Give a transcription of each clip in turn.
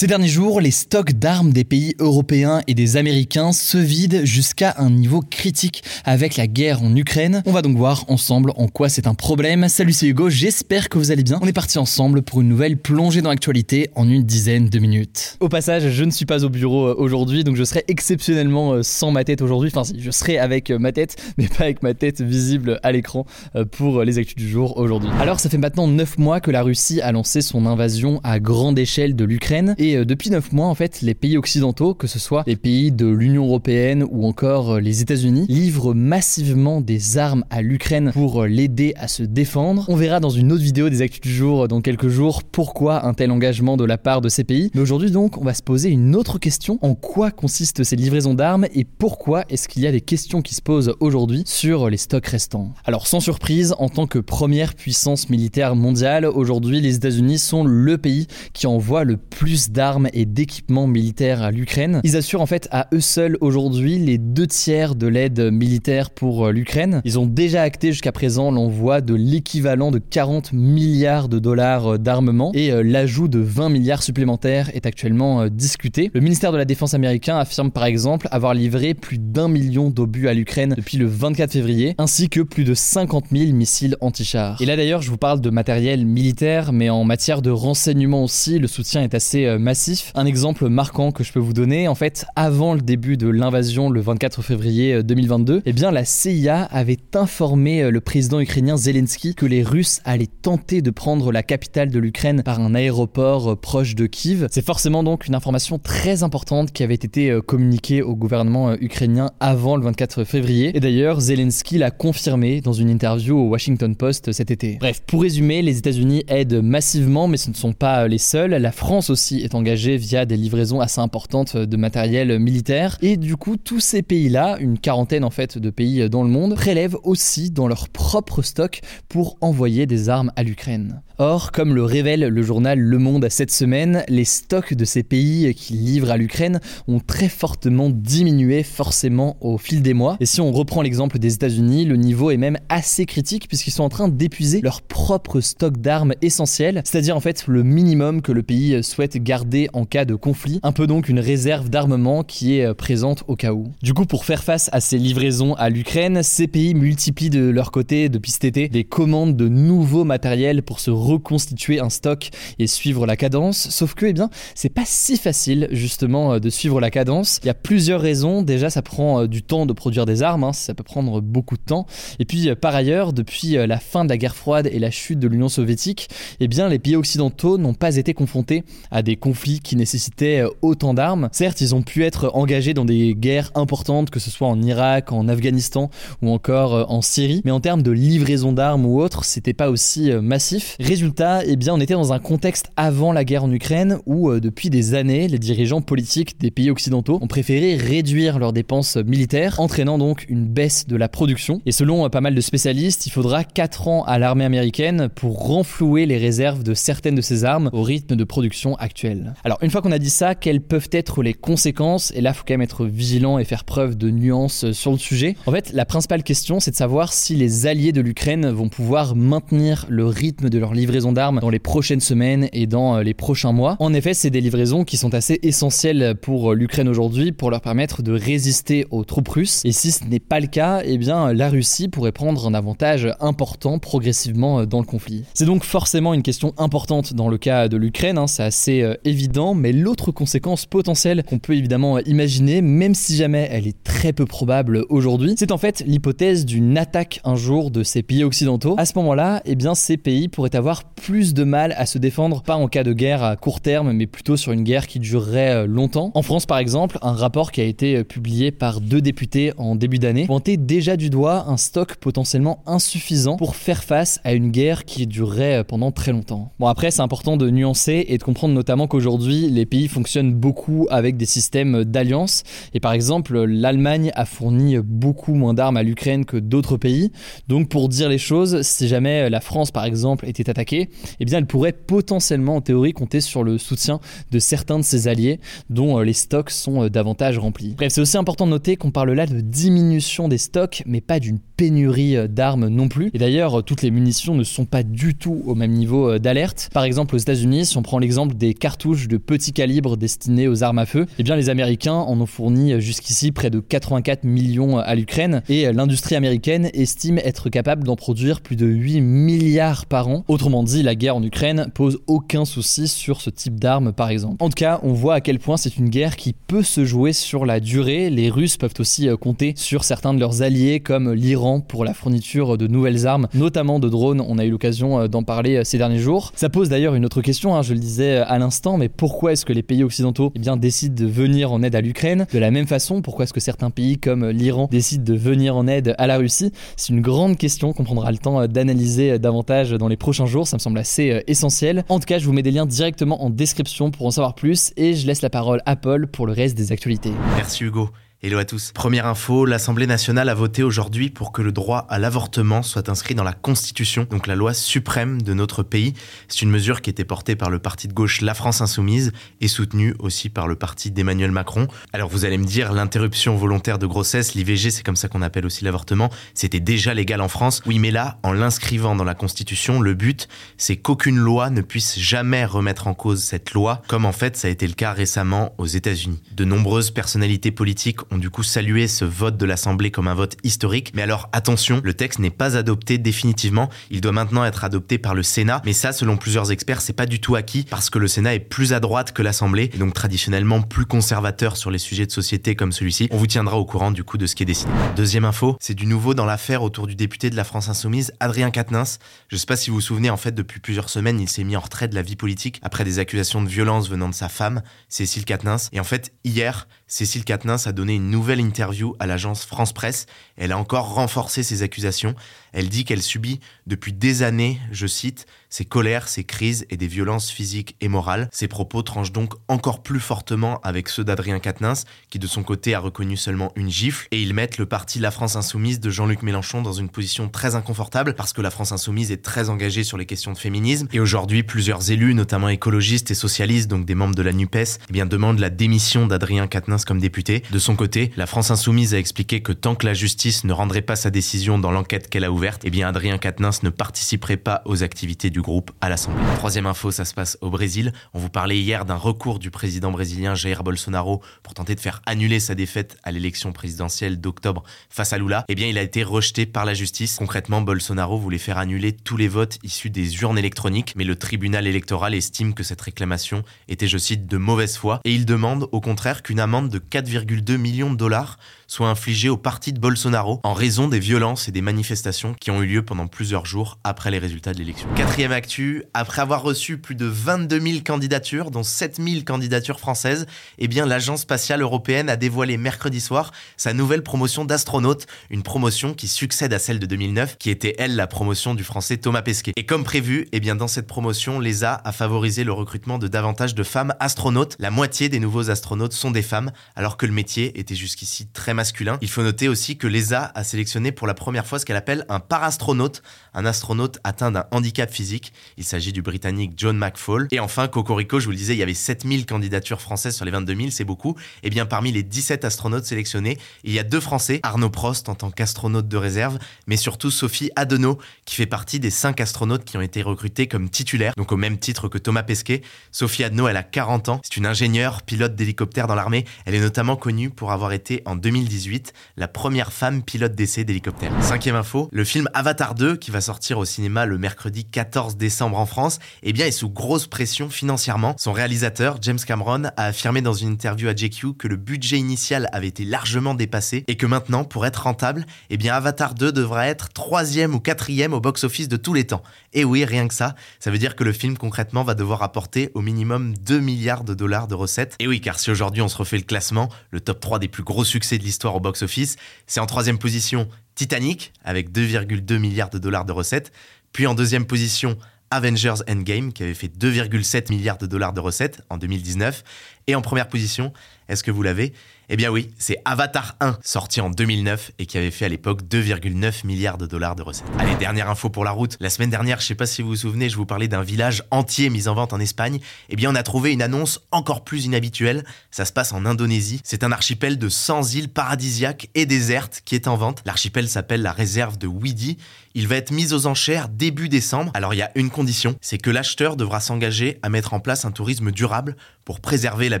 Ces derniers jours, les stocks d'armes des pays européens et des Américains se vident jusqu'à un niveau critique avec la guerre en Ukraine. On va donc voir ensemble en quoi c'est un problème. Salut, c'est Hugo, j'espère que vous allez bien. On est parti ensemble pour une nouvelle plongée dans l'actualité en une dizaine de minutes. Au passage, je ne suis pas au bureau euh, aujourd'hui, donc je serai exceptionnellement euh, sans ma tête aujourd'hui. Enfin, je serai avec euh, ma tête, mais pas avec ma tête visible à l'écran pour les actus du jour aujourd'hui. Alors, ça fait maintenant 9 mois que la Russie a lancé son invasion à grande échelle de l'Ukraine et euh, depuis 9 mois, en fait, les pays occidentaux, que ce soit les pays de l'Union européenne ou encore euh, les États-Unis, livrent massivement des armes à l'Ukraine pour euh, l'aider à se défendre. On verra dans une autre vidéo des actus du jour dans quelques jours pourquoi un tel engagement de la part de ces pays. Mais aujourd'hui donc, on va se poser une autre question. En quoi consistent ces livraisons d'armes et pourquoi est-ce qu'il y a des questions qui se posent aujourd'hui sur les stocks restants? Alors sans surprise, en tant que première puissance militaire mondiale, aujourd'hui les États-Unis sont le pays qui envoie le plus d'armes et d'équipements militaires à l'Ukraine. Ils assurent en fait à eux seuls aujourd'hui les deux tiers de l'aide militaire pour euh, l'Ukraine. Ils ont déjà acté jusqu'à présent l'envoi de l'équivalent de 40 milliards de dollars euh, d'armement et euh, l'ajout de 20 milliards supplémentaires est actuellement discuté. Le ministère de la Défense américain affirme par exemple avoir livré plus d'un million d'obus à l'Ukraine depuis le 24 février, ainsi que plus de 50 000 missiles anti-chars. Et là d'ailleurs, je vous parle de matériel militaire, mais en matière de renseignement aussi, le soutien est assez massif. Un exemple marquant que je peux vous donner, en fait, avant le début de l'invasion le 24 février 2022, eh bien la CIA avait informé euh, le président ukrainien Zelensky que les Russes allaient tenter de prendre la capitale de l'Ukraine par un aéroport euh, proche de Kiev. C'est forcément donc une information très importante qui avait été euh, communiquée au gouvernement ukrainien avant le 24 février. Et d'ailleurs, Zelensky l'a confirmé dans une interview au Washington Post cet été. Bref, pour résumer, les États-Unis aident massivement, mais ce ne sont pas les seuls. La France aussi est engagée via des livraisons assez importantes de matériel militaire. Et du coup, tous ces pays-là, une quarantaine en fait de pays dans le monde, prélèvent aussi dans leur propre stock pour envoyer des armes à l'Ukraine. Or, comme le révèle le journal Le Monde cette semaine, les stocks de ces pays qui livrent à l'Ukraine ont très fortement diminué forcément au fil des mois. Et si on reprend l'exemple des États-Unis, le niveau est même assez critique puisqu'ils sont en train d'épuiser leur propre stock d'armes essentielles, c'est-à-dire en fait le minimum que le pays souhaite garder en cas de conflit, un peu donc une réserve d'armement qui est présente au cas où. Du coup, pour faire face à ces livraisons à l'Ukraine, ces pays multiplient de leur côté depuis cet été des commandes de nouveaux matériels pour se reconstituer un stock et suivre la cadence. Sauf que, eh bien, c'est pas si facile justement euh, de suivre la cadence. Il y a plusieurs raisons. Déjà, ça prend euh, du temps de produire des armes, hein. ça peut prendre beaucoup de temps. Et puis, euh, par ailleurs, depuis la fin de la guerre froide et la chute de l'Union soviétique, eh bien, les pays occidentaux n'ont pas été confrontés à des conflits qui nécessitaient autant d'armes. Certes, ils ont pu être engagés dans des guerres importantes, que ce soit en Irak, en Afghanistan ou encore en Syrie, mais en termes de livraison d'armes ou autre, c'était pas aussi massif. Résultat, eh bien, on était dans un contexte avant la guerre en Ukraine où, euh, depuis des années, les dirigeants politiques des pays occidentaux ont préféré réduire leurs dépenses militaires, entraînant donc une baisse de la production. Et selon euh, pas mal de spécialistes, il faudra 4 ans à l'armée américaine pour renflouer les réserves de certaines de ces armes au rythme de production actuel. Alors, une fois qu'on a dit ça, quelles peuvent être les conséquences? Et là, il faut quand même être vigilant et faire preuve de nuance euh, sur le sujet. En fait, la principale question, c'est de savoir si les alliés de l'Ukraine vont pouvoir maintenir le rythme de leur livraison d'armes dans les prochaines semaines et dans euh, les prochains mois. En effet, c'est des livraisons qui sont assez essentielles pour euh, l'Ukraine aujourd'hui pour leur permettre de résister aux troupes russes. Et si ce n'est pas le cas, eh bien la Russie pourrait prendre un avantage important progressivement dans le conflit. C'est donc forcément une question importante dans le cas de l'Ukraine, hein, c'est assez évident, mais l'autre conséquence potentielle qu'on peut évidemment imaginer, même si jamais elle est très peu probable aujourd'hui, c'est en fait l'hypothèse d'une attaque un jour de ces pays occidentaux. À ce moment-là, eh bien ces pays pourraient avoir plus de mal à se défendre, pas en cas de guerre à court terme, mais plutôt sur une guerre qui durerait euh, longtemps. En France, par exemple, un rapport qui a été euh, publié par deux députés en début d'année pointait déjà du doigt un stock potentiellement insuffisant pour faire face à une guerre qui durerait euh, pendant très longtemps. Bon, après, c'est important de nuancer et de comprendre notamment qu'aujourd'hui, les pays fonctionnent beaucoup avec des systèmes d'alliance. Et par exemple, l'Allemagne a fourni beaucoup moins d'armes à l'Ukraine que d'autres pays. Donc, pour dire les choses, si jamais la France, par exemple, était attaquée, eh bien, elle pourrait potentiellement, en théorie, compter sur le soutien de certains de ses alliés, dont euh, les stocks sont euh, davantage remplis. Bref, c'est aussi important de noter qu'on parle là de diminution des stocks, mais pas d'une pénurie euh, d'armes non plus. Et d'ailleurs, toutes les munitions ne sont pas du tout au même niveau d'alerte. Par exemple, aux États-Unis, si on prend l'exemple des cartouches de petit calibre destinées aux armes à feu, eh bien, les Américains en ont fourni jusqu'ici près de 84 millions à l'Ukraine et l'industrie américaine estime être capable d'en produire plus de 8 milliards par an. Autrement dit, la guerre en Ukraine pose aucun souci sur ce type d'armes, par exemple. En tout cas, on voit à quel point c'est une guerre qui peut se jouer sur la durée. Les Russes peuvent aussi compter sur certains de leurs alliés comme l'Iran pour la fourniture de nouvelles armes, notamment de drones. On a eu l'occasion euh, d'en parler euh, ces derniers jours. Ça pose d'ailleurs une autre question, hein, je le disais euh, à l'instant, mais pourquoi est-ce que les pays occidentaux eh décident de venir en aide à l'Ukraine? De la même façon, pourquoi est-ce que certains pays comme l'Iran décident de venir en aide à la Russie? C'est une grande question qu'on prendra le temps d'analyser davantage dans les prochains jours. Ça me semble assez essentiel. En tout cas, je vous mets des liens directement en description pour en savoir plus et je laisse la parole à Paul pour le reste des actualités. Merci Hugo. Hello à tous. Première info, l'Assemblée nationale a voté aujourd'hui pour que le droit à l'avortement soit inscrit dans la Constitution, donc la loi suprême de notre pays. C'est une mesure qui était portée par le parti de gauche La France Insoumise et soutenue aussi par le parti d'Emmanuel Macron. Alors vous allez me dire, l'interruption volontaire de grossesse, l'IVG, c'est comme ça qu'on appelle aussi l'avortement, c'était déjà légal en France. Oui, mais là, en l'inscrivant dans la Constitution, le but, c'est qu'aucune loi ne puisse jamais remettre en cause cette loi, comme en fait ça a été le cas récemment aux États-Unis. De nombreuses personnalités politiques ont du coup salué ce vote de l'Assemblée comme un vote historique. Mais alors attention, le texte n'est pas adopté définitivement. Il doit maintenant être adopté par le Sénat. Mais ça, selon plusieurs experts, c'est pas du tout acquis parce que le Sénat est plus à droite que l'Assemblée et donc traditionnellement plus conservateur sur les sujets de société comme celui-ci. On vous tiendra au courant du coup de ce qui est décidé. Deuxième info, c'est du nouveau dans l'affaire autour du député de la France Insoumise, Adrien Quatennens. Je sais pas si vous vous souvenez, en fait, depuis plusieurs semaines, il s'est mis en retrait de la vie politique après des accusations de violence venant de sa femme, Cécile Quatennens. Et en fait, hier, Cécile Quatennens a donné une nouvelle interview à l'agence France Presse. Elle a encore renforcé ses accusations. Elle dit qu'elle subit depuis des années, je cite, ses colères, ses crises et des violences physiques et morales. Ses propos tranchent donc encore plus fortement avec ceux d'Adrien Quatennens, qui de son côté a reconnu seulement une gifle, et ils mettent le parti La France Insoumise de Jean-Luc Mélenchon dans une position très inconfortable, parce que la France Insoumise est très engagée sur les questions de féminisme, et aujourd'hui plusieurs élus, notamment écologistes et socialistes, donc des membres de la NUPES, eh bien demandent la démission d'Adrien Comme député. De son côté, la France Insoumise a expliqué que tant que la justice ne rendrait pas sa décision dans l'enquête qu'elle a ouverte, eh bien Adrien Quatennens ne participerait pas aux activités du groupe à l'Assemblée. Troisième info, ça se passe au Brésil. On vous parlait hier d'un recours du président brésilien Jair Bolsonaro pour tenter de faire annuler sa défaite à l'élection présidentielle d'octobre face à Lula. Eh bien, il a été rejeté par la justice. Concrètement, Bolsonaro voulait faire annuler tous les votes issus des urnes électroniques, mais le tribunal électoral estime que cette réclamation était, je cite, de mauvaise foi et il demande au contraire qu'une amende de 4,2 millions de dollars soit infligée au parti de Bolsonaro en raison des violences et des manifestations qui ont eu lieu pendant plusieurs jours après les résultats de l'élection. Quatrième actu, après avoir reçu plus de 22 000 candidatures, dont 7 000 candidatures françaises, eh bien l'agence spatiale européenne a dévoilé mercredi soir sa nouvelle promotion d'astronaute, une promotion qui succède à celle de 2009, qui était elle la promotion du français Thomas Pesquet. Et comme prévu, eh bien dans cette promotion, l'ESA a favorisé le recrutement de davantage de femmes astronautes. La moitié des nouveaux astronautes sont des femmes, alors que le métier était jusqu'ici très Il faut noter aussi que l'ESA a sélectionné pour la première fois ce qu'elle appelle un parastronaute, un astronaute atteint d'un handicap physique. Il s'agit du britannique John McFall. Et enfin, Cocorico, je vous le disais, il y avait 7000 candidatures françaises sur les 22 000, c'est beaucoup. Et bien parmi les 17 astronautes sélectionnés, il y a deux Français, Arnaud Prost en tant qu'astronaute de réserve, mais surtout Sophie Adenau, qui fait partie des 5 astronautes qui ont été recrutés comme titulaires, donc au même titre que Thomas Pesquet. Sophie Adenau, elle a 40 ans, c'est une ingénieure, pilote d'hélicoptère dans l'armée. Elle est notamment connue pour avoir été en 2018 la première femme pilote d'essai d'hélicoptère. Cinquième info, le film Avatar 2, qui va sortir au cinéma le mercredi 14 décembre en France, eh bien, est sous grosse pression financièrement. Son réalisateur, James Cameron, a affirmé dans une interview à JQ que le budget initial avait été largement dépassé et que maintenant, pour être rentable, eh bien, Avatar 2 devra être troisième ou quatrième au box-office de tous les temps. Et oui, rien que ça, ça veut dire que le film concrètement va devoir apporter au minimum 2 milliards de dollars de recettes. Et oui, car si aujourd'hui on se refait le classement, le top 3 des plus gros succès de l'histoire au box-office, c'est en troisième position Titanic, avec 2,2 milliards de dollars de recettes. Puis en deuxième position, Avengers Endgame, qui avait fait 2,7 milliards de dollars de recettes en 2019. Et en première position, est-ce que vous l'avez? Eh bien oui, c'est Avatar 1, sorti en 2009 et qui avait fait à l'époque 2,9 milliards de dollars de recettes. Allez, dernière info pour la route. La semaine dernière, je sais pas si vous vous souvenez, je vous parlais d'un village entier mis en vente en Espagne. Eh bien, on a trouvé une annonce encore plus inhabituelle. Ça se passe en Indonésie. C'est un archipel de 100 îles paradisiaques et désertes qui est en vente. L'archipel s'appelle la réserve de Widi. Il va être mis aux enchères début décembre. Alors, il y a une condition, c'est que l'acheteur devra s'engager à mettre en place un tourisme durable pour préserver la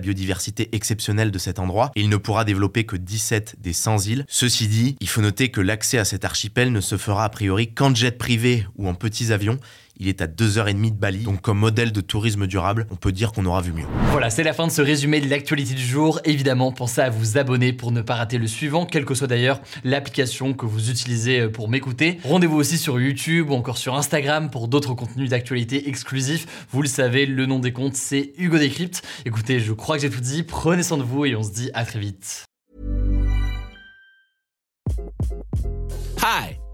biodiversité exceptionnelle de cet endroit. il ne pourra développer que 17 des 100 îles. Ceci dit, il faut noter que l'accès à cet archipel ne se fera a priori qu'en jet privé ou en petits avions. Il est à 2h30 de Bali, donc comme modèle de tourisme durable, on peut dire qu'on aura vu mieux. Voilà, c'est la fin de ce résumé de l'actualité du jour. Évidemment, pensez à vous abonner pour ne pas rater le suivant, quelle que soit d'ailleurs l'application que vous utilisez pour m'écouter. Rendez-vous aussi sur YouTube ou encore sur Instagram pour d'autres contenus d'actualité exclusifs. Vous le savez, le nom des comptes, c'est Hugo Décrypte. Écoutez, je crois que j'ai tout dit. Prenez soin de vous et on se dit à très vite. Hi,